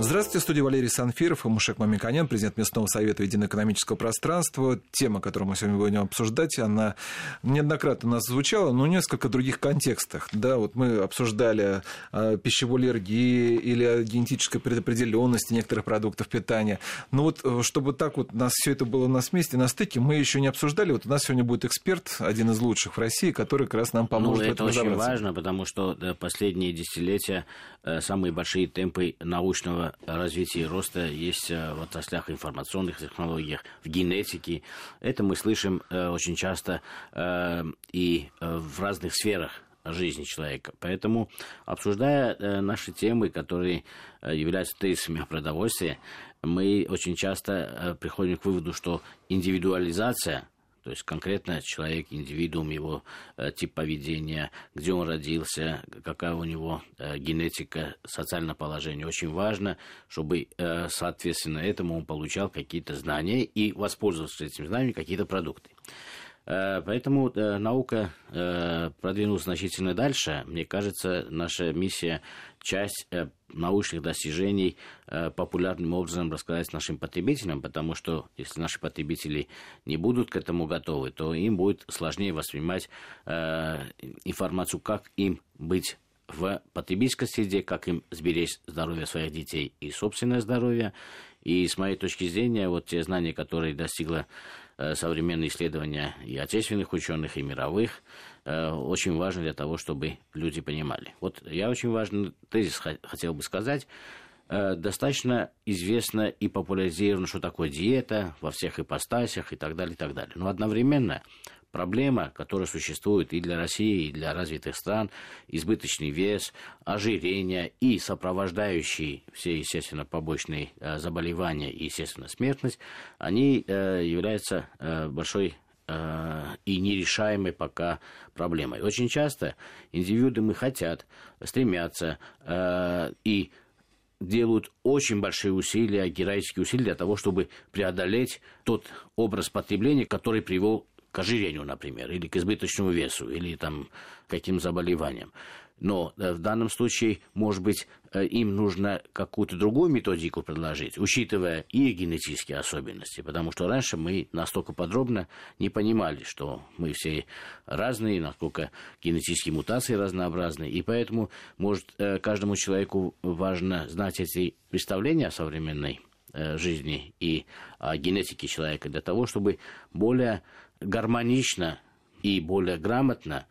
Здравствуйте, студия Валерий Санфиров и Мушек Мамиканян, президент Местного совета Единого экономического пространства. Тема, которую мы сегодня будем обсуждать, она неоднократно у нас звучала, но в несколько других контекстах. Да, вот мы обсуждали э, пищевую аллергию или генетической предопределенности некоторых продуктов питания. Но вот э, чтобы так вот у нас все это было у нас вместе, на стыке, мы еще не обсуждали. Вот у нас сегодня будет эксперт, один из лучших в России, который как раз нам поможет ну, это очень важно, потому что последние десятилетия э, самые большие темпы научного развития и роста есть э, в отраслях информационных технологиях, в генетике. Это мы слышим э, очень часто э, и в разных сферах жизни человека. Поэтому, обсуждая наши темы, которые являются тезисами продовольствия, мы очень часто приходим к выводу, что индивидуализация – то есть конкретно человек, индивидуум, его э, тип поведения, где он родился, какая у него э, генетика, социальное положение. Очень важно, чтобы, э, соответственно, этому он получал какие-то знания и воспользовался этим знанием какие-то продукты. Э, поэтому э, наука э, продвинулась значительно дальше. Мне кажется, наша миссия часть научных достижений популярным образом рассказать нашим потребителям, потому что если наши потребители не будут к этому готовы, то им будет сложнее воспринимать информацию, как им быть в потребительской среде, как им сберечь здоровье своих детей и собственное здоровье. И с моей точки зрения, вот те знания, которые достигла современные исследования и отечественных ученых, и мировых, э, очень важно для того, чтобы люди понимали. Вот я очень важный тезис хотел бы сказать. Э, достаточно известно и популяризировано, что такое диета во всех ипостасях и так далее, и так далее. Но одновременно проблема, которая существует и для России, и для развитых стран, избыточный вес, ожирение и сопровождающие все, естественно, побочные э, заболевания и, естественно, смертность, они э, являются э, большой и нерешаемой пока проблемой. Очень часто индивиды хотят, стремятся и делают очень большие усилия, героические усилия для того, чтобы преодолеть тот образ потребления, который привел к ожирению, например, или к избыточному весу, или там каким заболеваниям. Но э, в данном случае, может быть, э, им нужно какую-то другую методику предложить, учитывая и генетические особенности, потому что раньше мы настолько подробно не понимали, что мы все разные, насколько генетические мутации разнообразны, и поэтому, может, э, каждому человеку важно знать эти представления о современной жизни и о генетике человека для того, чтобы более гармонично и более грамотно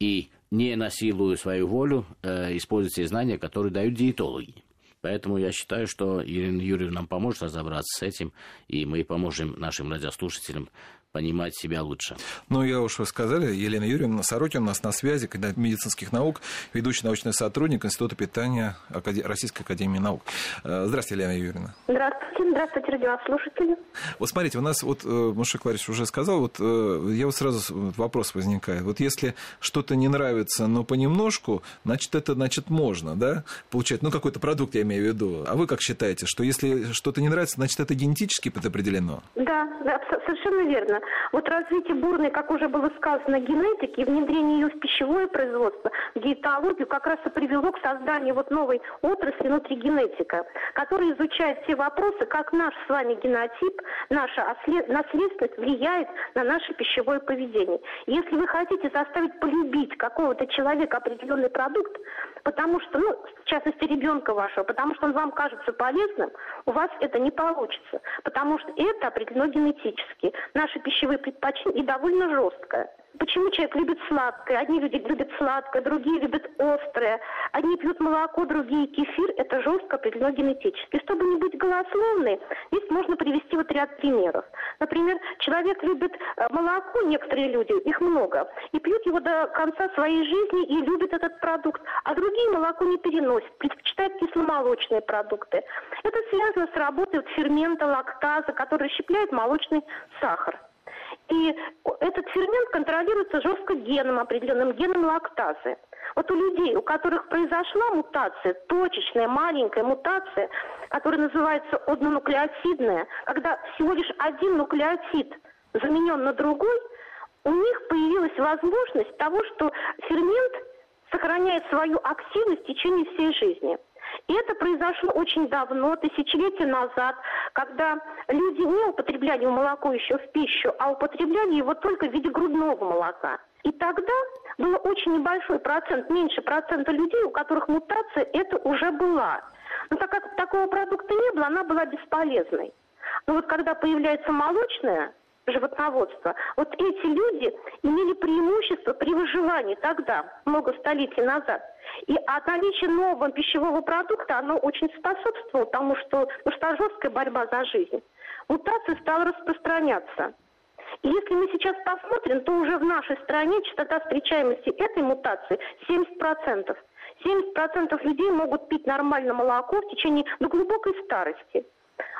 и не насилуя свою волю, э, использовать те знания, которые дают диетологи. Поэтому я считаю, что Ирина Юрьевна нам поможет разобраться с этим, и мы поможем нашим радиослушателям понимать себя лучше. Ну, я уж вы сказали, Елена Юрьевна Сорокин у нас на связи, кандидат медицинских наук, ведущий научный сотрудник Института питания Российской Академии Наук. Э, здравствуйте, Елена Юрьевна. Здравствуйте, здравствуйте, радиослушатели. Вот смотрите, у нас вот, э, Мушек Ларич уже сказал, вот э, я вот сразу вопрос возникает. Вот если что-то не нравится, но понемножку, значит, это, значит, можно, да, получать, ну, какой-то продукт, я имею в виду. А вы как считаете, что если что-то не нравится, значит, это генетически предопределено? Да, да совершенно верно. Вот развитие бурной, как уже было сказано, генетики и внедрение ее в пищевое производство, в диетологию как раз и привело к созданию вот новой отрасли внутригенетика, которая изучает все вопросы, как наш с вами генотип, наша наследственность влияет на наше пищевое поведение. Если вы хотите заставить полюбить какого-то человека определенный продукт, потому что, ну, в частности, ребенка вашего, потому что он вам кажется полезным, у вас это не получится, потому что это определено генетически. Наши пищевые предпочтения и довольно жесткое. Почему человек любит сладкое? Одни люди любят сладкое, другие любят острое. Одни пьют молоко, другие кефир. Это жестко определено генетически. Чтобы не быть голословной, здесь можно привести вот ряд примеров. Например, человек любит э, молоко, некоторые люди, их много, и пьют его до конца своей жизни и любят этот продукт. А другие молоко не переносят, предпочитают кисломолочные продукты. Это связано с работой фермента лактаза, который расщепляет молочный сахар. И этот фермент контролируется жестко геном, определенным геном лактазы. Вот у людей, у которых произошла мутация, точечная, маленькая мутация, которая называется однонуклеотидная, когда всего лишь один нуклеотид заменен на другой, у них появилась возможность того, что фермент сохраняет свою активность в течение всей жизни. И это произошло очень давно, тысячелетия назад, когда люди не употребляли молоко еще в пищу, а употребляли его только в виде грудного молока. И тогда был очень небольшой процент, меньше процента людей, у которых мутация это уже была. Но так как такого продукта не было, она была бесполезной. Но вот когда появляется молочное животноводство, вот эти люди имели преимущество при выживании тогда, много столетий назад. И от наличия нового пищевого продукта оно очень способствовало тому, что, ну, борьба за жизнь. Мутация стала распространяться. И если мы сейчас посмотрим, то уже в нашей стране частота встречаемости этой мутации 70%. 70% людей могут пить нормально молоко в течение до глубокой старости.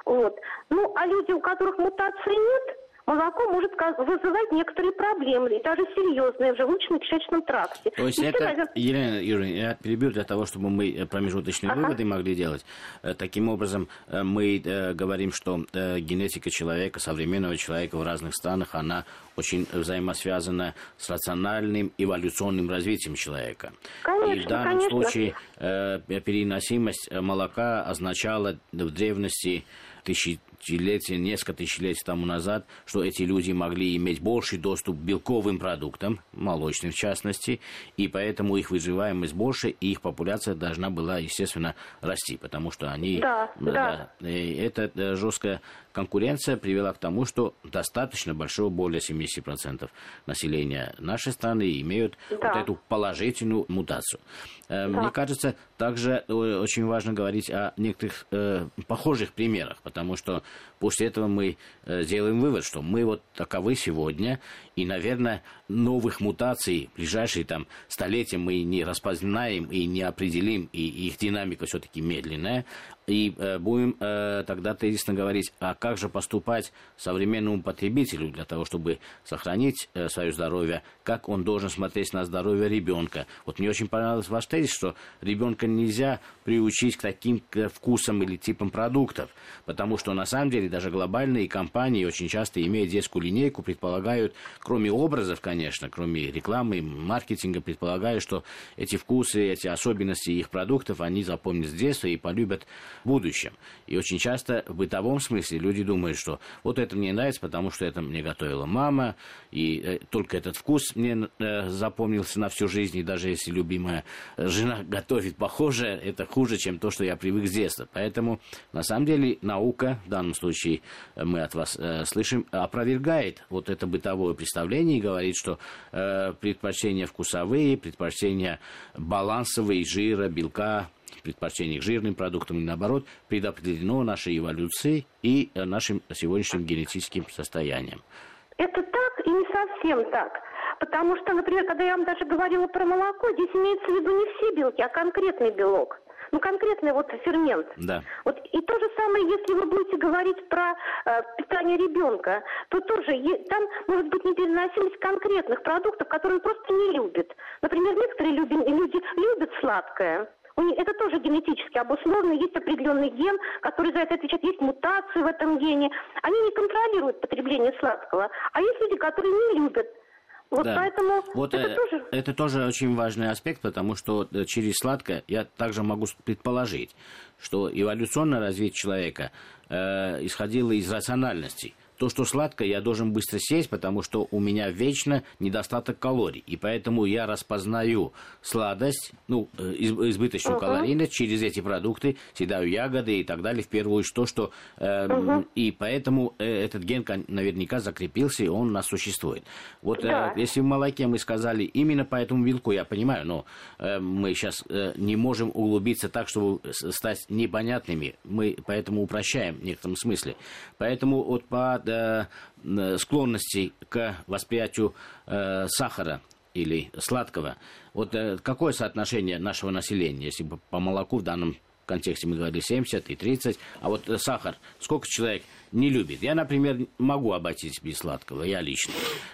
Вот. Ну, а люди, у которых мутации нет, молоко может вызывать некоторые проблемы, и даже серьезные в желудочно-кишечном тракте. То есть и это, наверное... Елена Юрьевна, я перебью для того, чтобы мы э, промежуточные ага. выводы могли делать. Э, таким образом, э, мы говорим, что генетика человека, современного человека в разных странах, она очень взаимосвязана с рациональным эволюционным развитием человека. Конечно, и в данном конечно. случае переносимость молока означала в древности тысячелетия, несколько тысячелетий тому назад, что эти люди могли иметь больший доступ к белковым продуктам, молочным в частности, и поэтому их выживаемость больше, и их популяция должна была, естественно, расти, потому что они... Да, да. да. Это э, жесткая конкуренция привела к тому, что достаточно большого, более 70% населения нашей страны имеют да. вот эту положительную мутацию. Э, да. Мне кажется, также э, очень важно говорить о некоторых э, похожих примерах, потому что после этого мы э, сделаем вывод, что мы вот таковы сегодня, и, наверное, новых мутаций в ближайшие там столетия мы не распознаем и не определим, и их динамика все-таки медленная, и э, будем э, тогда тезисно говорить, а как же поступать современному потребителю для того, чтобы сохранить э, свое здоровье, как он должен смотреть на здоровье ребенка. Вот мне очень понравился ваш тезис, что ребенка нельзя приучить к таким к вкусам или типам продуктов, потому что на самом деле даже глобальные компании очень часто, имея детскую линейку, предполагают, кроме образов, конечно, кроме рекламы, маркетинга, предполагают, что эти вкусы, эти особенности их продуктов, они запомнят с детства и полюбят будущем. И очень часто в бытовом смысле люди думают, что вот это мне нравится, потому что это мне готовила мама, и э, только этот вкус мне э, запомнился на всю жизнь, и даже если любимая жена готовит похоже, это хуже, чем то, что я привык с детства. Поэтому, на самом деле, наука, в данном случае э, мы от вас слышим, опровергает вот это бытовое представление и говорит, что предпочтения вкусовые, предпочтения балансовые, жира, белка, предпочтение к жирным продуктам, и наоборот, предопределено нашей эволюцией и э, нашим сегодняшним генетическим состоянием. Это так и не совсем так. Потому что, например, когда я вам даже говорила про молоко, здесь имеется в виду не все белки, а конкретный белок. Ну, конкретный вот фермент. Да. Вот, и то же самое, если вы будете говорить про э, питание ребенка, то тоже е- там может быть непереносимость конкретных продуктов, которые он просто не любит. Например, некоторые люди, люди любят сладкое, это тоже генетически обусловлено, есть определенный ген, который за это отвечает, есть мутации в этом гене. Они не контролируют потребление сладкого. А есть люди, которые не любят вот да. поэтому вот это, э, тоже... это тоже очень важный аспект, потому что э, через сладкое я также могу предположить, что эволюционное развитие человека э, исходило из рациональности то, что сладкое, я должен быстро съесть, потому что у меня вечно недостаток калорий. И поэтому я распознаю сладость, ну, э, избыточную uh-huh. калорийность через эти продукты, съедаю ягоды и так далее, в первую очередь то, что... Э, uh-huh. И поэтому э, этот ген наверняка закрепился, и он у нас существует. Вот да. э, если в молоке мы сказали именно по этому белку, я понимаю, но э, мы сейчас э, не можем углубиться так, чтобы стать непонятными. Мы поэтому упрощаем в некотором смысле. Поэтому вот по э, склонностей к восприятию э, сахара или сладкого. Вот э, какое соотношение нашего населения, если бы по молоку в данном контексте мы говорили 70 и 30, а вот сахар, сколько человек не любит? Я, например, могу обойтись без сладкого, я лично.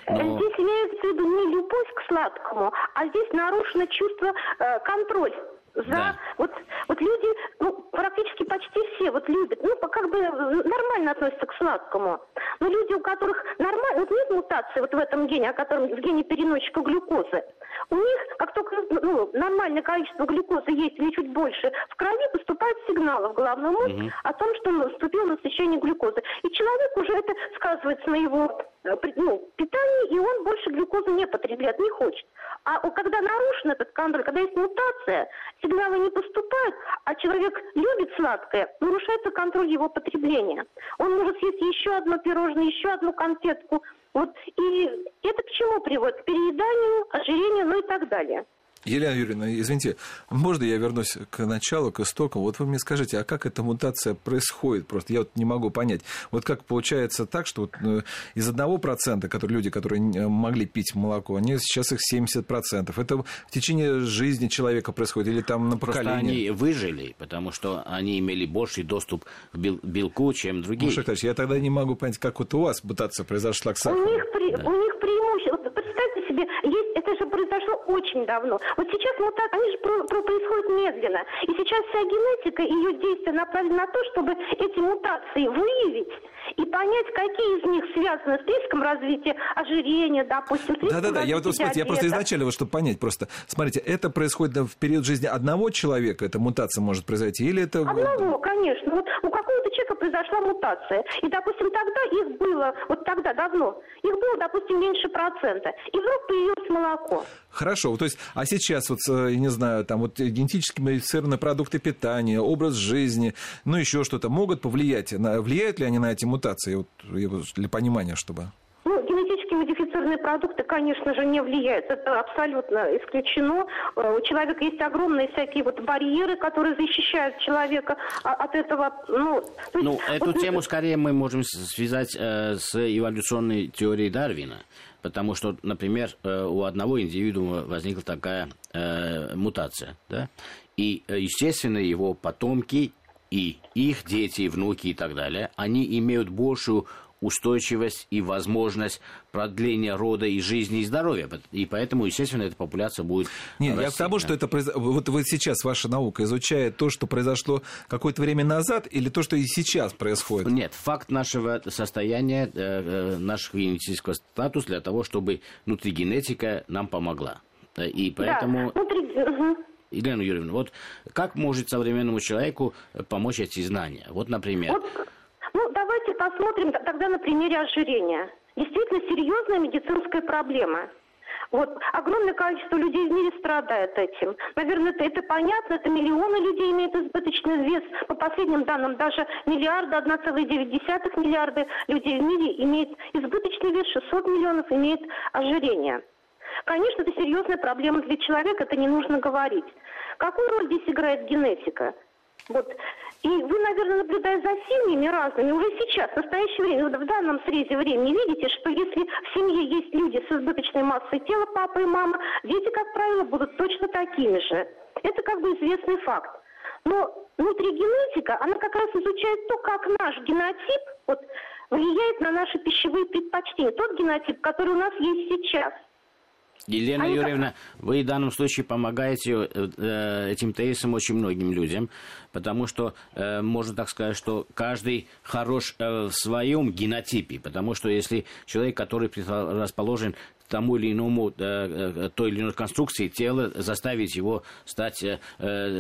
Но... Здесь имеется в виду не любовь к сладкому, а здесь нарушено чувство э, контроль за да. вот вот люди ну практически почти все вот любят, ну, как бы нормально относятся к сладкому. Но люди, у которых нормально, вот нет мутации вот в этом гене, о котором в гене переносчика глюкозы, у них, как только ну, нормальное количество глюкозы есть или чуть больше, в крови поступают сигналы в головной мозг угу. о том, что наступило насыщение глюкозы. И человек уже это сказывается на его э, ну, питании, и он больше глюкозы не потребляет, не хочет. А когда нарушен этот контроль, когда есть мутация, сигналы не поступают, а человек любит сладкое, нарушается контроль его потребления. Он может съесть еще одно пирожное, еще одну конфетку. Вот, и это к чему приводит? К перееданию, ожирению, ну и так далее. Елена Юрьевна, извините, можно я вернусь к началу, к истокам? Вот вы мне скажите, а как эта мутация происходит? Просто я вот не могу понять. Вот как получается так, что вот э, из одного процента, которые, люди, которые могли пить молоко, они сейчас их 70%. Это в течение жизни человека происходит или там на поколение? Просто они выжили, потому что они имели больший доступ к белку, чем другие. Шахтарович, я тогда не могу понять, как вот у вас мутация произошла к сахару. У них, да. у них преимущество. Представьте себе, есть, это же произошло очень давно. Вот сейчас мутации, они же про, про, происходят медленно. И сейчас вся генетика и ее действия направлены на то, чтобы эти мутации выявить и понять, какие из них связаны с риском развития ожирения, допустим, Да-да-да, я вот, смотрите, я просто изначально, вот, чтобы понять просто, смотрите, это происходит в период жизни одного человека, эта мутация может произойти, или это... Одного, конечно. Вот у произошла мутация, и, допустим, тогда их было, вот тогда, давно, их было, допустим, меньше процента, и вдруг появилось молоко. Хорошо, то есть, а сейчас вот, э, я не знаю, там вот генетически модифицированные продукты питания, образ жизни, ну еще что-то могут повлиять, на, влияют ли они на эти мутации, вот, для понимания, чтобы... Ну, модифицированные продукты, конечно же, не влияют. Это абсолютно исключено. Э, у человека есть огромные всякие вот барьеры, которые защищают человека от этого. Ну, ну есть, эту вот... тему скорее мы можем связать э, с эволюционной теорией Дарвина. Потому что, например, э, у одного индивидуума возникла такая э, мутация, да, и, э, естественно, его потомки и их дети, и внуки и так далее, они имеют большую устойчивость и возможность продления рода и жизни и здоровья. И поэтому, естественно, эта популяция будет Нет, расти, я к тому, что это вот вы сейчас ваша наука изучает то, что произошло какое-то время назад, или то, что и сейчас происходит? Нет, факт нашего состояния, э, э, нашего генетического статуса для того, чтобы внутригенетика нам помогла. И поэтому... Да, внутри... Елена Юрьевна, вот как может современному человеку помочь эти знания? Вот, например... Вот ну, давайте посмотрим тогда на примере ожирения. Действительно серьезная медицинская проблема. Вот. Огромное количество людей в мире страдает этим. Наверное, это, это понятно, это миллионы людей имеют избыточный вес. По последним данным, даже миллиарда, 1,9 миллиарда людей в мире имеют избыточный вес, 600 миллионов имеет ожирение. Конечно, это серьезная проблема для человека, это не нужно говорить. Какую роль здесь играет генетика? Вот. И вы, наверное, наблюдая за семьями разными, уже сейчас, в настоящее время, в данном срезе времени, видите, что если в семье есть люди с избыточной массой тела, папа и мама, дети, как правило, будут точно такими же. Это как бы известный факт. Но внутригенетика, она как раз изучает то, как наш генотип вот, влияет на наши пищевые предпочтения. Тот генотип, который у нас есть сейчас – Елена Они Юрьевна, как... вы в данном случае помогаете э, этим тезисам очень многим людям, потому что э, можно так сказать, что каждый хорош э, в своем генотипе, потому что если человек, который расположен тому или иному, э, э, той или иной конструкции тела, заставить его стать э,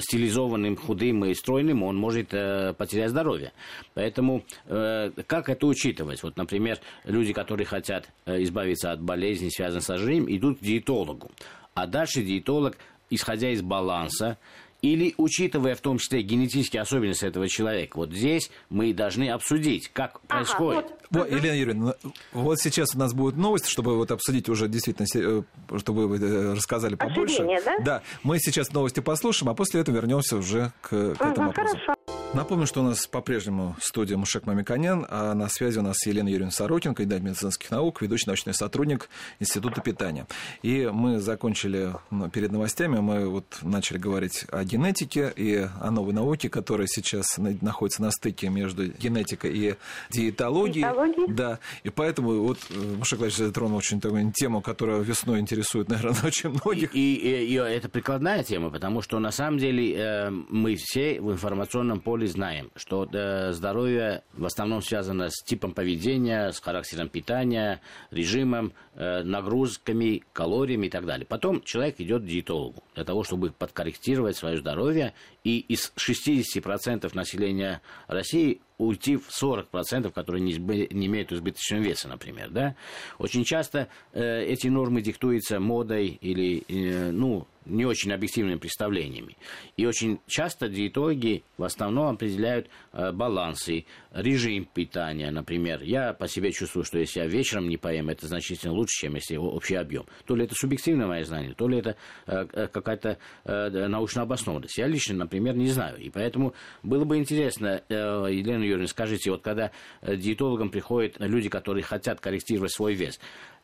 стилизованным, худым и стройным, он может потерять здоровье. Поэтому как это учитывать? Вот, например, люди, которые хотят избавиться от болезней, связанных с ожирением, идут к диетологу. А дальше диетолог, исходя из баланса, или учитывая в том числе генетические особенности этого человека. Вот здесь мы должны обсудить, как ага, происходит. Вот. Вот, Елена Юрьевна, вот сейчас у нас будет новость, чтобы вот обсудить уже действительно, э, чтобы вы э, рассказали побольше. Ожирение, да? Да, мы сейчас новости послушаем, а после этого вернемся уже к, к этому ага, вопросу. Хорошо. Напомню, что у нас по-прежнему студия Мушек Мамиканян, а на связи у нас Елена Юрьевна Сорокин, кандидат медицинских наук, ведущий научный сотрудник Института питания. И мы закончили ну, перед новостями, мы вот начали говорить о генетике и о новой науке, которая сейчас находится на стыке между генетикой и диетологией. Диетология? Да, и поэтому вот э, Маша Клавич затронул очень такую тему, которая весной интересует, наверное, очень многих. И, и, и это прикладная тема, потому что на самом деле э, мы все в информационном поле знаем, что э, здоровье в основном связано с типом поведения, с характером питания, режимом, э, нагрузками, калориями и так далее. Потом человек идет к диетологу для того, чтобы подкорректировать свое здоровье. И из 60% населения России уйти в 40%, которые не, не имеют избыточного веса, например. Да? Очень часто э, эти нормы диктуются модой или, э, ну, не очень объективными представлениями. И очень часто диетологи в основном определяют э, балансы, режим питания, например. Я по себе чувствую, что если я вечером не поем, это значительно лучше, чем если общий объем. То ли это субъективное мое знание, то ли это э, э какая-то научная обоснованность. Я лично, например, не знаю. И поэтому было бы интересно, Елена Юрьевна, скажите, вот когда диетологам приходят люди, которые хотят корректировать свой вес,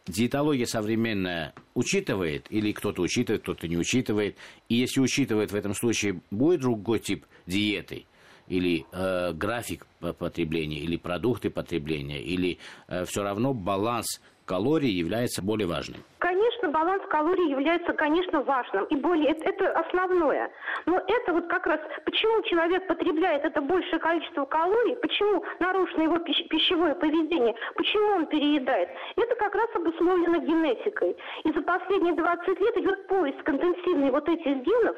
диетология современная учитывает, или кто-то учитывает, кто-то не учитывает, и если учитывает, в этом случае будет другой тип диеты, или э, график потребления, или продукты потребления, или э, все равно баланс калорий является более важным? Конечно, баланс калорий является, конечно, важным. И более это, это основное. Но это вот как раз, почему человек потребляет это большее количество калорий, почему нарушено его пищ, пищевое поведение, почему он переедает, это как раз обусловлено генетикой. И за последние 20 лет идет поиск интенсивный вот этих генов,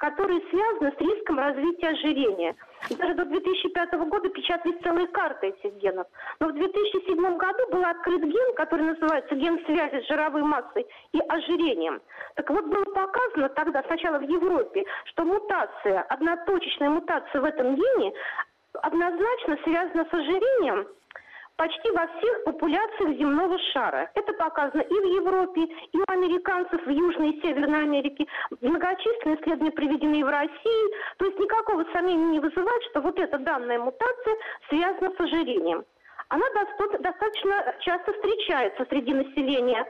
которые связаны с риском развития ожирения. Даже до 2005 года печатались целые карты этих генов. Но в 2007 году был открыт ген, который называется ген связи с жировой массой и ожирением. Так вот, было показано тогда, сначала в Европе, что мутация, одноточечная мутация в этом гене однозначно связана с ожирением – почти во всех популяциях земного шара. Это показано и в Европе, и у американцев в Южной и Северной Америке. Многочисленные исследования приведены и в России. То есть никакого сомнения не вызывает, что вот эта данная мутация связана с ожирением. Она достаточно часто встречается среди населения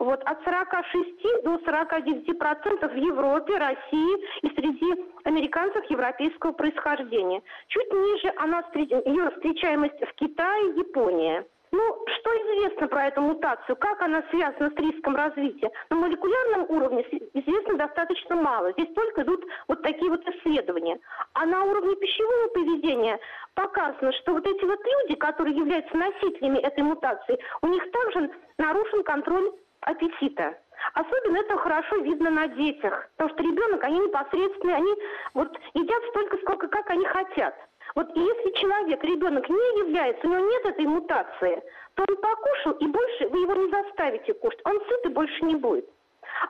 вот от 46 до 49 процентов в Европе, России и среди американцев европейского происхождения. Чуть ниже она, ее встречаемость в Китае и Японии. Ну, что известно про эту мутацию? Как она связана с риском развития? На молекулярном уровне известно достаточно мало. Здесь только идут вот такие вот исследования. А на уровне пищевого поведения показано, что вот эти вот люди, которые являются носителями этой мутации, у них также нарушен контроль аппетита. Особенно это хорошо видно на детях, потому что ребенок, они непосредственные, они вот едят столько, сколько как они хотят. Вот если человек, ребенок не является, у него нет этой мутации, то он покушал, и больше вы его не заставите кушать, он сыт и больше не будет.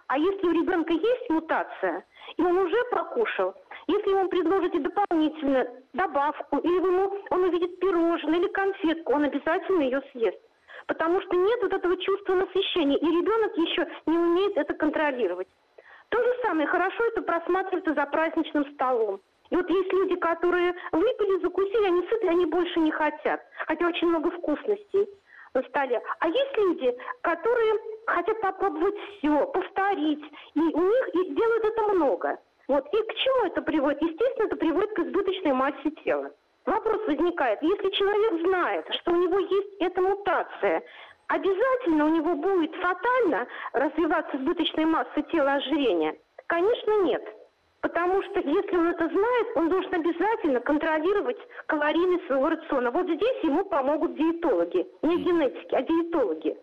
А если у ребенка есть мутация, и он уже покушал, если ему предложите дополнительно добавку, или ему, он увидит пирожное или конфетку, он обязательно ее съест потому что нет вот этого чувства насыщения, и ребенок еще не умеет это контролировать. То же самое, хорошо это просматривается за праздничным столом. И вот есть люди, которые выпили, закусили, они сыты, они больше не хотят, хотя очень много вкусностей на столе. А есть люди, которые хотят попробовать все, повторить, и у них и делают это много. Вот. И к чему это приводит? Естественно, это приводит к избыточной массе тела. Вопрос возникает, если человек знает, что у него есть эта мутация, обязательно у него будет фатально развиваться избыточная масса тела ожирения? Конечно, нет. Потому что если он это знает, он должен обязательно контролировать калорийность своего рациона. Вот здесь ему помогут диетологи, не генетики, а диетологи.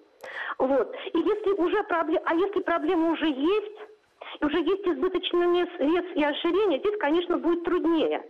Вот. И если уже проблема, а если проблема уже есть, уже есть избыточный вес и ожирение, здесь, конечно, будет труднее.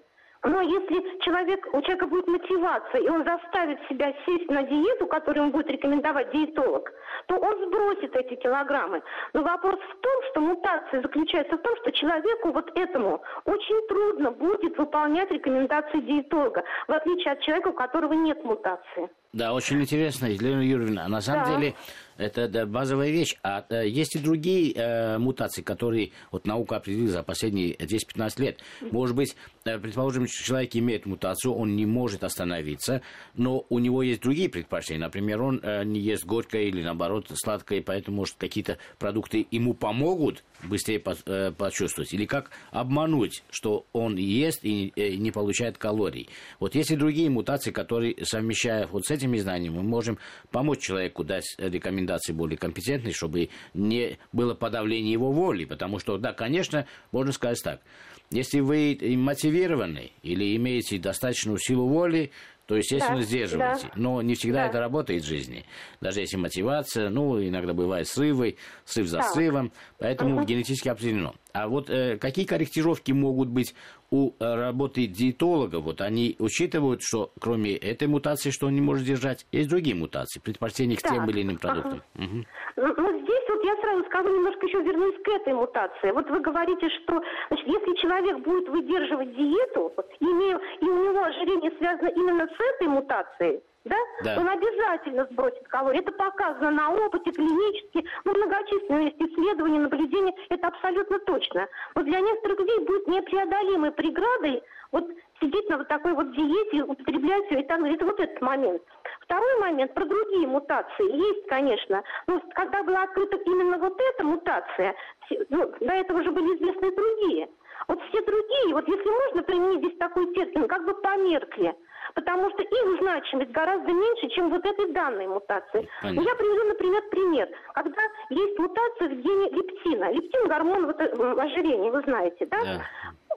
Но если человек, у человека будет мотивация, и он заставит себя сесть на диету, которую ему будет рекомендовать диетолог, то он сбросит эти килограммы. Но вопрос в том, что мутация заключается в том, что человеку вот этому очень трудно будет выполнять рекомендации диетолога, в отличие от человека, у которого нет мутации. Да, очень интересно, Елена Юрьевна. На самом да. деле это да, базовая вещь. А да, есть и другие э, мутации, которые вот наука определила за последние 10-15 лет. Может быть, э, предположим, человек имеет мутацию, он не может остановиться, но у него есть другие предпочтения. Например, он э, не ест горькое или, наоборот, сладкое, поэтому, может, какие-то продукты ему помогут быстрее э, почувствовать, или как обмануть, что он ест и не получает калорий. Вот есть и другие мутации, которые, совмещая вот с этими знаниями, мы можем помочь человеку дать рекомендации более компетентные, чтобы не было подавления его воли, потому что, да, конечно, можно сказать так, если вы мотивированы или имеете достаточную силу воли, то, естественно, да, сдерживаете. Да. Но не всегда да. это работает в жизни. Даже если мотивация, ну, иногда бывают срывы, срыв за да. срывом, поэтому угу. генетически определено. А вот э, какие корректировки могут быть у э, работы диетолога? Вот они учитывают, что кроме этой мутации, что он не может держать, есть другие мутации, предпочтения к тем или иным продуктам. Ага. Угу. Ну, ну, здесь вот я сразу скажу, немножко еще вернусь к этой мутации. Вот вы говорите, что значит, если человек будет выдерживать диету, имея, и у него ожирение связано именно с этой мутацией, да? да, он обязательно сбросит калории. Это показано на опыте, клинически, ну, многочисленные есть исследования, наблюдения, это абсолютно точно. Вот для некоторых людей будет непреодолимой преградой вот сидеть на вот такой вот диете, употреблять все и так далее. Это вот этот момент. Второй момент про другие мутации. Есть, конечно. Но когда была открыта именно вот эта мутация, ну, до этого же были известны другие. Вот все другие, вот если можно применить здесь такой термин, как бы померкли потому что их значимость гораздо меньше, чем вот этой данной мутации. Понятно. Я приведу, например, пример. Когда есть мутация в гене лептина. Лептин – гормон вот, э, ожирения, вы знаете, да? да.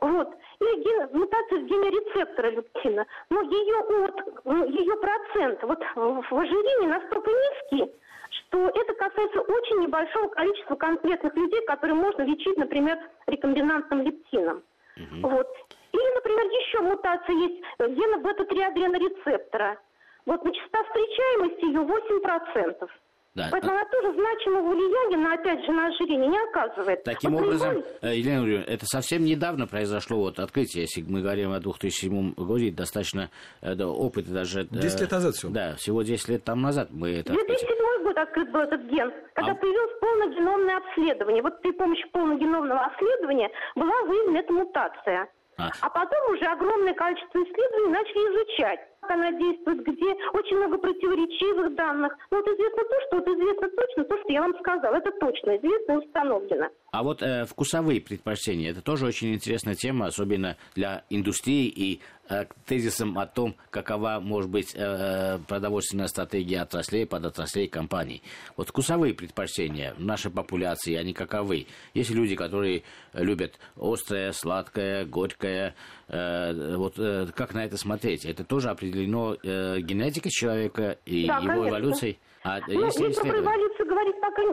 Вот. И ген, мутация в гене рецептора лептина. Но ее, вот, ее процент вот, в ожирении настолько низкий, что это касается очень небольшого количества конкретных людей, которые можно лечить, например, рекомбинантным лептином. Угу. Вот. Или, например, еще мутация есть гена бета-3 адренорецептора. Вот на частота встречаемости ее 8%. Да. Поэтому она тоже значимого влияния на, опять же, на ожирение не оказывает. Таким вот образом, наиболее... Э, Елена Юрьевна, это совсем недавно произошло вот открытие, если мы говорим о 2007 году, достаточно э, да, опыта даже... 10 лет назад все. Да, всего 10 лет там назад мы это 2007 год открыт был этот ген, когда а... появилось полногеномное обследование. Вот при помощи полногеномного обследования была выявлена эта мутация. А. а потом уже огромное количество исследований начали изучать, как она действует, где очень много противоречивых данных. Но вот известно то, что вот известно точно то, что я вам сказала. Это точно известно и установлено. А вот э, вкусовые предпочтения, это тоже очень интересная тема, особенно для индустрии и э, тезисом о том, какова может быть э, продовольственная стратегия отраслей, подотраслей компаний. Вот вкусовые предпочтения в нашей популяции, они каковы? Есть люди, которые любят острое, сладкое, горькое. Э, вот как на это смотреть? Это тоже определено генетикой человека и да, его конечно. эволюцией? А ну, если мы про эволюцию говорить пока не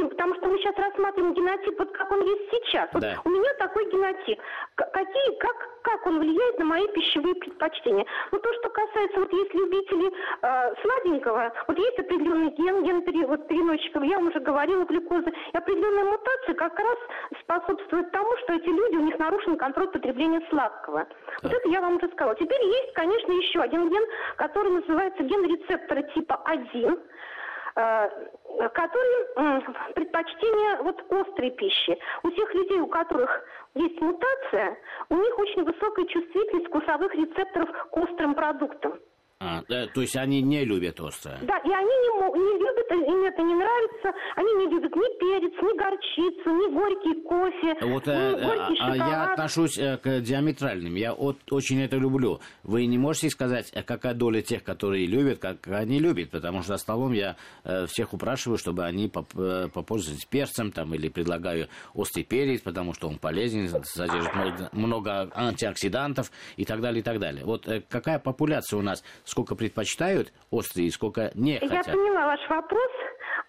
будем, потому что мы сейчас рассматриваем генотип, вот как он есть сейчас. Вот да. у меня такой генотип. Какие, как, как он влияет на мои пищевые предпочтения? Ну, то, что касается, вот есть любители э, сладенького, вот есть определенный ген, ген пере, вот, переносчиков, я вам уже говорила, глюкозы, и определенная мутация как раз способствует тому, что эти люди, у них нарушен контроль потребления сладкого. Да. Вот это я вам уже сказала. Теперь есть, конечно, еще один ген, который называется ген рецептора типа 1, Э, которые предпочтение вот острой пищи. У тех людей, у которых есть мутация, у них очень высокая чувствительность вкусовых рецепторов к острым продуктам. А, да, то есть они не любят острое? Да, и они не, не любят, им это не нравится. Они не любят ни перец, ни горчицу, ни горький кофе, вот, ни э, горький а, шоколад. Я отношусь э, к диаметральным. Я от, очень это люблю. Вы не можете сказать, э, какая доля тех, которые любят, как они любят, потому что за столом я э, всех упрашиваю, чтобы они поп, э, попользовались перцем там, или предлагаю острый перец, потому что он полезен, содержит много, много антиоксидантов и так далее, и так далее. Вот э, какая популяция у нас сколько предпочитают острые и сколько не хотят. Я поняла ваш вопрос.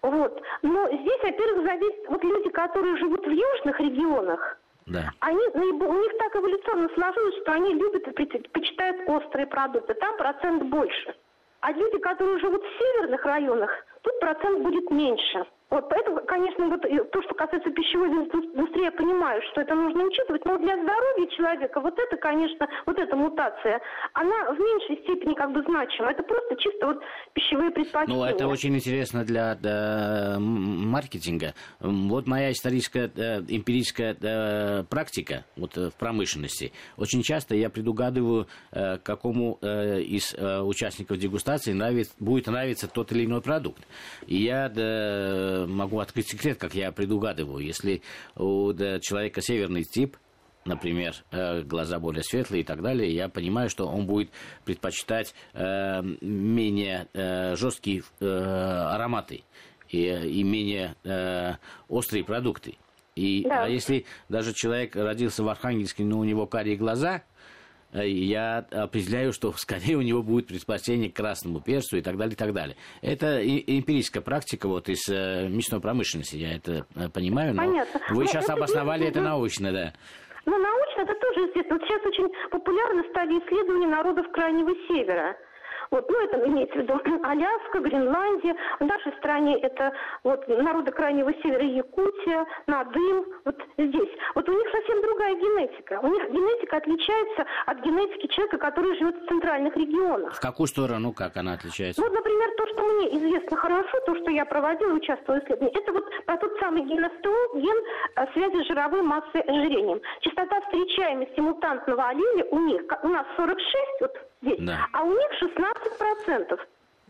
Вот. Но здесь, во-первых, зависит... Вот люди, которые живут в южных регионах, да. Они, у них так эволюционно сложилось, что они любят и предпочитают острые продукты. Там процент больше. А люди, которые живут в северных районах, тут процент будет меньше. Вот поэтому, конечно, вот то, что касается пищевой индустрии, я понимаю, что это нужно учитывать, но для здоровья человека вот это, конечно, вот эта мутация, она в меньшей степени как бы значима. Это просто чисто вот пищевые предпочтения. Ну, это очень интересно для, для маркетинга. Вот моя историческая, э, эмпирическая э, практика вот, э, в промышленности. Очень часто я предугадываю, какому из участников дегустации нравится, будет нравиться тот или иной продукт. И я да, могу открыть секрет, как я предугадываю. Если у да, человека северный тип, например, э, глаза более светлые и так далее, я понимаю, что он будет предпочитать э, менее э, жесткие э, ароматы и, и менее э, острые продукты. И, да. А если даже человек родился в Архангельске, но у него карие глаза, я определяю, что скорее у него будет предпочтение к красному перцу и так далее, и так далее. Это эмпирическая практика вот из э, мясной промышленности, я это э, понимаю, но Понятно. вы сейчас обосновали это научно, да. Ну, научно это тоже известно. Вот сейчас очень популярны стали исследования народов Крайнего Севера. Вот, ну, это имеется в виду Аляска, Гренландия. В нашей стране это вот народы Крайнего Севера, Якутия, Надым, вот здесь. Вот у них совсем другая генетика. У них генетика отличается от генетики человека, который живет в центральных регионах. В какую сторону, как она отличается? Вот, например, то, что мне известно хорошо, то, что я проводила, участвовала в исследовании, это вот про тот самый ген СТО, ген э, связи жировой массы с ожирением. Частота встречаемости мутантного аллеля у них, у нас 46, вот здесь, да. а у них 16%.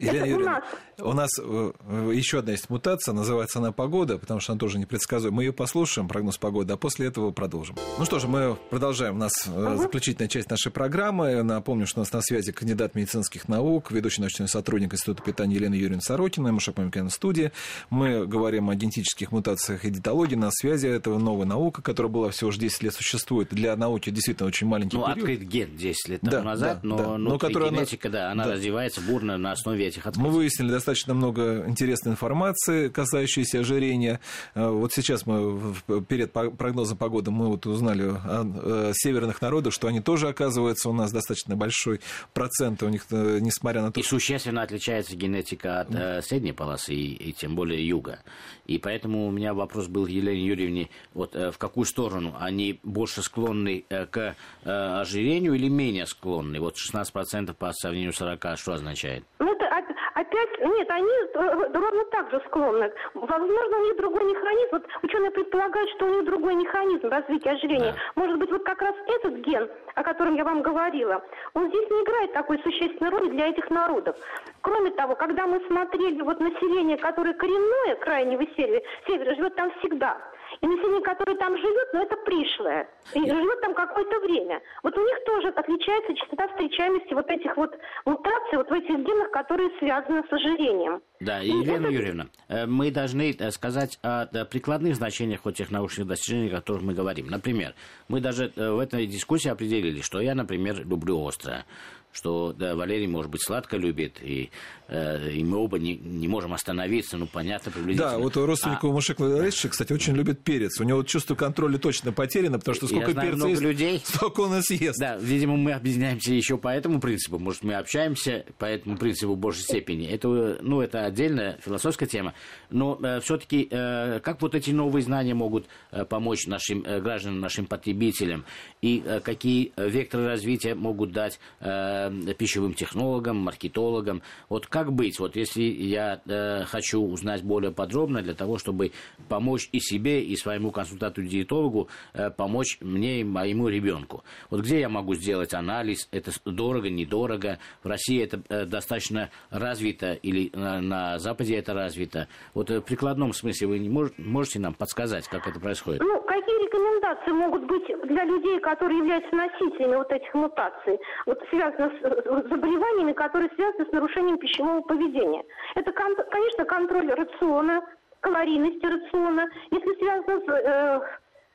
Елена Юрьевна, у нас э, еще одна есть мутация, называется она погода, потому что она тоже непредсказуема. Мы ее послушаем, прогноз погоды, а после этого продолжим. Ну что же, мы продолжаем. У нас угу. заключительная часть нашей программы. Напомню, что у нас на связи кандидат медицинских наук, ведущий научный сотрудник Института питания Елена Юрьевна Сорокина, Мушек Мамикян в студии. Мы говорим о генетических мутациях и диетологии. На связи этого новая наука, которая была всего лишь 10 лет существует. Для науки действительно очень маленький ну, период. Ну, открыт ген 10 лет да, назад, да, но, да. но которая генетика, она... да, она да. развивается бурно на основе этих открытий. Мы выяснили достаточно много интересной информации, касающейся ожирения. Э, вот сейчас мы перед прогнозом погоды мы вот узнали о э, северных народах, что они тоже, оказывается, у нас достаточно большой процент у них, э, несмотря на то, И существенно отличается генетика от да. средней полосы и, и тем более юга. И поэтому у меня вопрос был Елене Юрьевне, вот в какую сторону они больше склонны к ожирению или менее склонны? Вот 16% по сравнению с 40, что означает? Ну, это опять, нет, они э, ровно так же склонны. Возможно, у них другой механизм. Вот ученые предполагают, что у них другой механизм развития ожирения. Да. Может быть, вот как раз этот ген, о котором я вам говорила, он здесь не играет такой существенной роли для этих народов. Кроме того, когда мы смотрели вот население, которое коренное крайнего севера, севера живет там всегда, население, которое там живет, но это пришлое. И живет там какое-то время. Вот у них тоже отличается частота встречаемости вот этих вот мутаций, вот в этих генах, которые связаны с ожирением. Да, и Елена это... Юрьевна, э, мы должны э, сказать о прикладных значениях вот тех научных достижений, о которых мы говорим. Например, мы даже э, в этой дискуссии определили, что я, например, люблю острое что да, Валерий, может быть, сладко любит, и, э, и мы оба не, не можем остановиться, ну, понятно, приблизительно. Да, вот у родственника а... Мушек Валерьевича, кстати, очень любит перец. У него чувство контроля точно потеряно, потому что сколько перца есть, людей. столько он и съест. Да, видимо, мы объединяемся еще по этому принципу. Может, мы общаемся по этому принципу в большей степени. Это, ну, это отдельная философская тема. Но э, все-таки, э, как вот эти новые знания могут э, помочь нашим э, гражданам, нашим потребителям? И э, какие векторы развития могут дать э, э, пищевым технологам, маркетологам. Вот как быть, вот если я э, хочу узнать более подробно для того, чтобы помочь и себе, и своему консультанту-диетологу, э, помочь мне и моему ребенку. Вот где я могу сделать анализ, это дорого, недорого, в России это э, достаточно развито или на, на Западе это развито. Вот э, в прикладном смысле вы не мож, можете нам подсказать, как это происходит? Ну, какие рекомендации могут быть для людей, которые являются носителями вот этих мутаций, вот связано с заболеваниями, которые связаны с нарушением пищевого поведения. Это, конечно, контроль рациона, калорийности рациона. Если связано с э,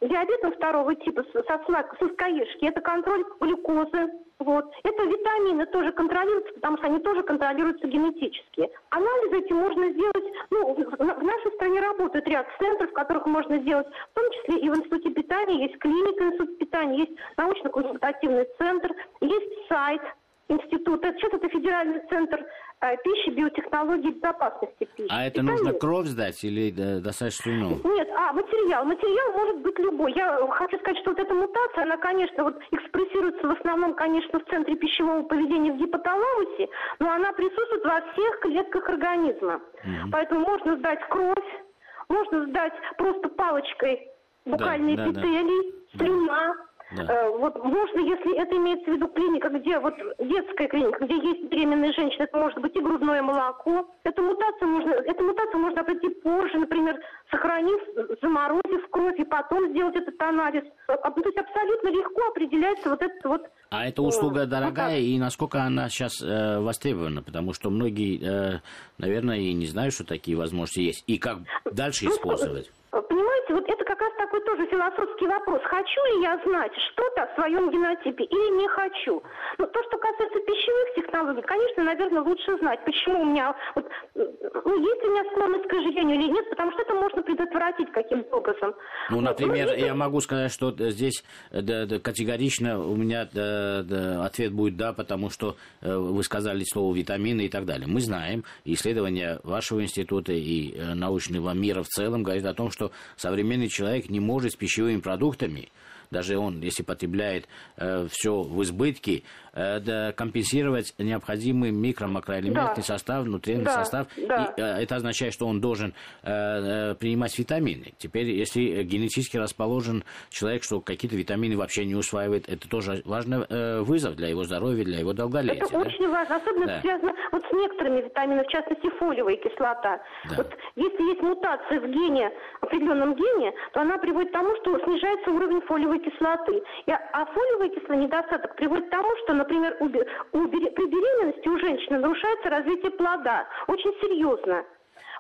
диабетом второго типа, со, слад... со сладкоежки, это контроль глюкозы. Вот. Это витамины тоже контролируются, потому что они тоже контролируются генетически. Анализы эти можно сделать, ну, в нашей стране работает ряд центров, в которых можно сделать, в том числе и в Институте питания, есть клиника Института питания, есть научно-консультативный центр, есть сайт института. Сейчас это федеральный центр э, пищи, биотехнологий и безопасности пищи. А это нужно кровь сдать или да, достаточно слюну? Нет, а, материал. Материал может быть любой. Я хочу сказать, что вот эта мутация, она, конечно, вот экспрессируется в основном, конечно, в центре пищевого поведения в гипоталамусе, но она присутствует во всех клетках организма. Угу. Поэтому можно сдать кровь, можно сдать просто палочкой букальные да, да, эпителий, да. слюна, да. Э, вот можно, если это имеется в виду клиника, где вот детская клиника, где есть беременные женщины, это может быть и грудное молоко. Эту мутацию можно, эту мутацию можно пройти позже, например, сохранив, заморозив кровь и потом сделать этот анализ. А, то есть абсолютно легко определяется вот этот вот... А эта услуга э, дорогая, и насколько она сейчас э, востребована? Потому что многие, э, наверное, и не знают, что такие возможности есть. И как дальше ну, использовать? Понимаете, вот это как раз такой тоже философский вопрос. Хочу ли я знать что-то о своем генотипе или не хочу? Но то, что касается пищевых технологий, конечно, наверное, лучше знать, почему у меня, вот, ну, есть у меня склонность к ожирению или нет, потому что это можно предотвратить каким-то образом. Ну, например, ну, я могу сказать, что здесь да, да, категорично у меня да, да, ответ будет да, потому что э, вы сказали слово витамины и так далее. Мы знаем, исследования вашего института и э, научного мира в целом говорят о том, что современный человек не может с пищевыми продуктами. Даже он, если потребляет э, все в избытке, э, компенсировать необходимый микро-макроэлементный да. состав, нутриентный да. состав. Да. И, э, это означает, что он должен э, э, принимать витамины. Теперь, если генетически расположен человек, что какие-то витамины вообще не усваивает, это тоже важный э, вызов для его здоровья, для его долголетия. Это да? очень важно, особенно да. связано вот с некоторыми витаминами, в частности фолиевая кислота. Да. Вот если есть мутация в гене, определенном гене, то она приводит к тому, что снижается уровень фолиевой кислоты. И, а фолиевая кислота недостаток приводит к тому, что, например, у, у, при беременности у женщины нарушается развитие плода. Очень серьезно.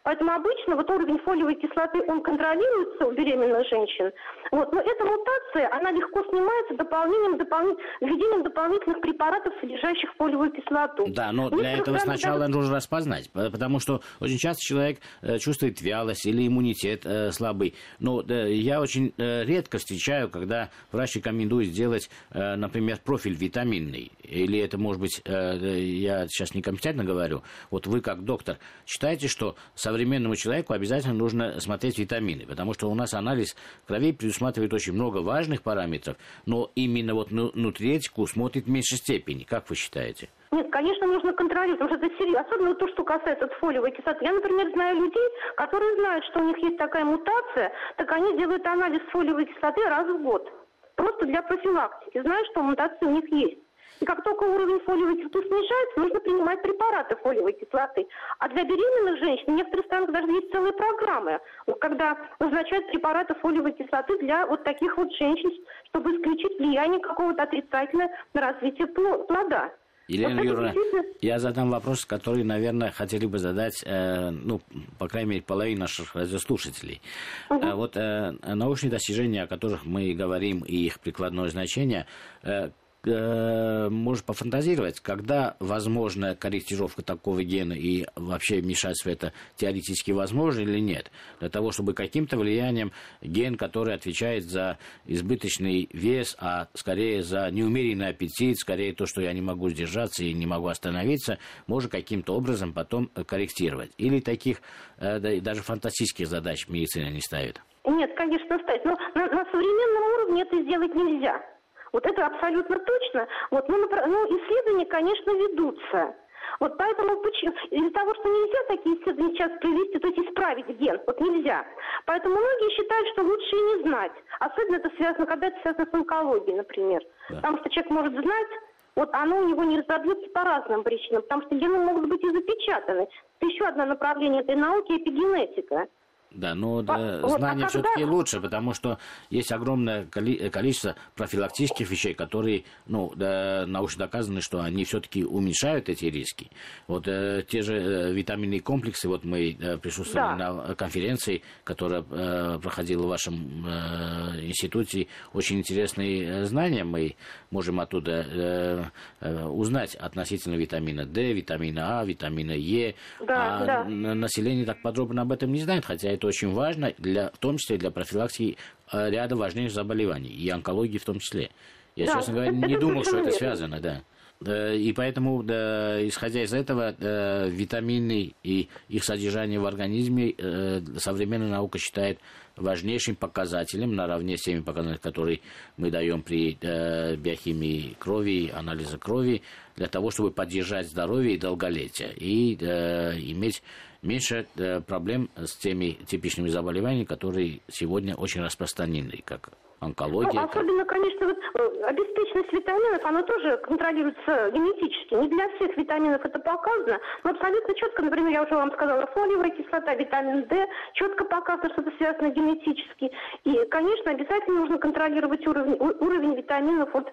Поэтому обычно вот уровень фолиевой кислоты, он контролируется у беременных женщин. Вот. Но эта мутация, она легко снимается дополнением, дополнен... введением дополнительных препаратов, содержащих фолиевую кислоту. Да, но для этого сначала даже... нужно распознать, потому что очень часто человек э, чувствует вялость или иммунитет э, слабый. Но э, я очень э, редко встречаю, когда врач рекомендует сделать, э, например, профиль витаминный. Или это, может быть, э, я сейчас некомпетентно говорю. Вот вы, как доктор, считаете, что со современному человеку обязательно нужно смотреть витамины, потому что у нас анализ крови предусматривает очень много важных параметров, но именно вот нутриетику смотрит в меньшей степени. Как вы считаете? Нет, конечно, нужно контролировать, потому что это серьезно. Особенно то, что касается фолиевой кислоты. Я, например, знаю людей, которые знают, что у них есть такая мутация, так они делают анализ фолиевой кислоты раз в год. Просто для профилактики. Знают, что мутация у них есть. И как только уровень фолиевой кислоты снижается, нужно принимать препараты фолиевой кислоты. А для беременных женщин в некоторых странах даже есть целые программы, когда назначают препараты фолиевой кислоты для вот таких вот женщин, чтобы исключить влияние какого-то отрицательного на развитие плода. Елена вот Юрьевна, я задам вопрос, который, наверное, хотели бы задать, э, ну, по крайней мере, половина наших радиослушателей. Угу. Э, вот э, научные достижения, о которых мы говорим, и их прикладное значение, э, э, может пофантазировать, когда возможна корректировка такого гена и вообще вмешательство это теоретически возможно или нет, для того, чтобы каким-то влиянием ген, который отвечает за избыточный вес, а скорее за неумеренный аппетит, скорее то, что я не могу сдержаться и не могу остановиться, может каким-то образом потом корректировать. Или таких э, даже фантастических задач медицина не ставит. Нет, конечно, ставит. Но на, на современном уровне это сделать нельзя. Вот это абсолютно точно. Вот, ну, ну, исследования, конечно, ведутся. Вот поэтому из-за того, что нельзя такие исследования сейчас провести, то есть исправить ген, вот нельзя. Поэтому многие считают, что лучше и не знать. Особенно это связано, когда это связано с онкологией, например. Да. Потому что человек может знать, вот оно у него не разобьется по разным причинам, потому что гены могут быть и запечатаны. Это еще одно направление этой науки – эпигенетика. Да, но да, вот, знание а все-таки лучше, потому что есть огромное количество профилактических вещей, которые, ну, да, научно доказаны, что они все-таки уменьшают эти риски. Вот э, те же э, витаминные комплексы, вот мы э, присутствовали да. на конференции, которая э, проходила в вашем э, институте, очень интересные знания мы можем оттуда э, э, узнать относительно витамина D, витамина А, витамина Е. Да, а да. население так подробно об этом не знает, хотя это очень важно, для, в том числе для профилактики э, ряда важнейших заболеваний, и онкологии в том числе. Я, да, честно говоря, не думал, что это связано, да. И поэтому, да, исходя из этого, да, витамины и их содержание в организме э, современная наука считает важнейшим показателем, наравне с теми показателями, которые мы даем при э, биохимии крови, анализе крови, для того, чтобы поддержать здоровье и долголетие, и э, иметь меньше э, проблем с теми типичными заболеваниями, которые сегодня очень распространены, как онкология. Ну, особенно, конечно, вот, э, обеспеченность витаминов, она тоже контролируется генетически. Не для всех витаминов это показано, но абсолютно четко, например, я уже вам сказала, фолиевая кислота, витамин D, четко показано, что это связано генетически. И, конечно, обязательно нужно контролировать уровень, уровень витаминов вот, э,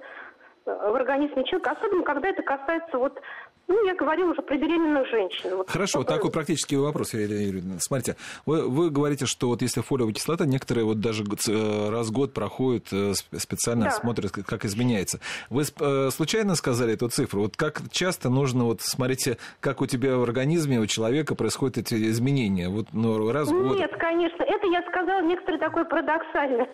в организме человека, особенно когда это касается вот ну, я говорю уже про беременных женщин. Вот. Хорошо, вот такой практический вопрос, Ирина Юрьевна. Смотрите, вы, вы говорите, что вот если фолиевая кислота, некоторые вот даже э, раз в год проходят, э, специально да. смотрят, как изменяется. Вы э, случайно сказали эту цифру? Вот как часто нужно, вот смотрите, как у тебя в организме, у человека происходят эти изменения? Вот ну, раз в год? Нет, конечно, это я сказала некоторые такое парадоксальное.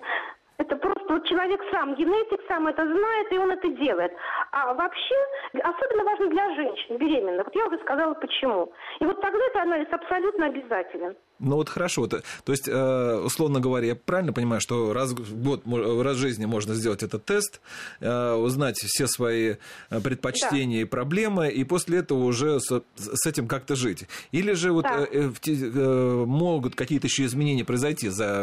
Это просто вот человек сам, генетик сам это знает, и он это делает. А вообще, особенно важно для женщин беременных. Вот я уже сказала, почему. И вот тогда этот анализ абсолютно обязателен. Ну вот хорошо, то, то есть, э, условно говоря, я правильно понимаю, что раз в год, раз в жизни можно сделать этот тест, э, узнать все свои э, предпочтения да. и проблемы, и после этого уже с, с этим как-то жить. Или же вот да. могут какие-то еще изменения произойти за,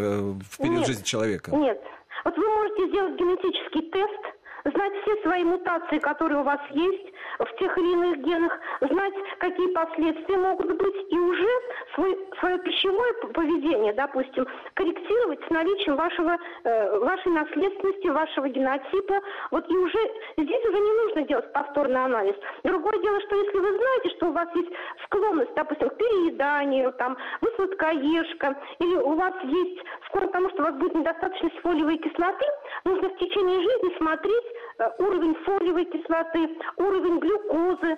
в период нет, жизни человека? Нет, вот вы можете сделать генетический тест, знать все свои мутации, которые у вас есть в тех или иных генах, знать, какие последствия могут быть, и уже свой, свое пищевое поведение, допустим, корректировать с наличием вашего, э, вашей наследственности, вашего генотипа. Вот и уже здесь уже не нужно делать повторный анализ. Другое дело, что если вы знаете, что у вас есть склонность, допустим, к перееданию, там, вы сладкоежка, или у вас есть склонность к тому, что у вас будет недостаточность фолиевой кислоты, нужно в течение жизни смотреть уровень фолиевой кислоты, уровень глюкозы,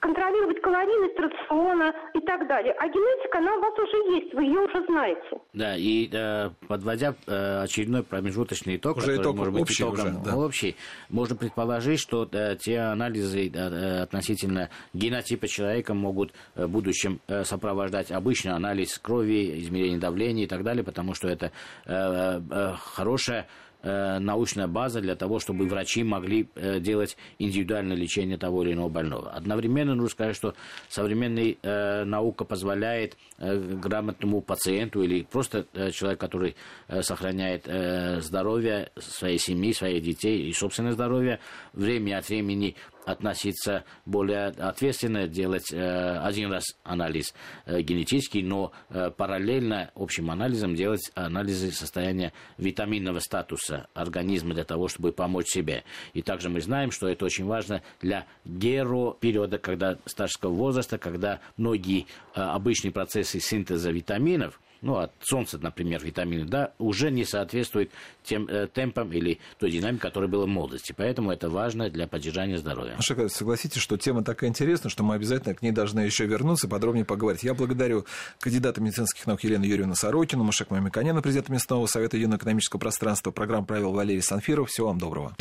контролировать калорийность рациона и так далее. А генетика, она у вас уже есть, вы ее уже знаете. Да, и э, подводя э, очередной промежуточный итог, уже который итог, может быть общий итогом уже, да. общий, можно предположить, что э, те анализы э, относительно генотипа человека могут э, в будущем э, сопровождать обычный анализ крови, измерение давления и так далее, потому что это э, э, хорошая Э, научная база для того, чтобы врачи могли э, делать индивидуальное лечение того или иного больного. Одновременно нужно сказать, что современная э, наука позволяет грамотному пациенту или просто человек, который сохраняет здоровье своей семьи, своих детей и собственное здоровье, время от времени относиться более ответственно, делать э, один раз анализ э, генетический, но э, параллельно общим анализом делать анализы состояния витаминного статуса организма для того, чтобы помочь себе. И также мы знаем, что это очень важно для геропериода, когда старческого возраста, когда многие обычные процессы синтеза витаминов – ну, от солнца, например, витамины, да, уже не соответствует тем э, темпам или той динамике, которая была в молодости. Поэтому это важно для поддержания здоровья. Маша, согласитесь, что тема такая интересная, что мы обязательно к ней должны еще вернуться подробнее поговорить. Я благодарю кандидата медицинских наук Елену Юрьевну Сорокину, Машек Мамиканяна, президента местного совета юно-экономического пространства, программ правил Валерий Санфиров. Всего вам доброго.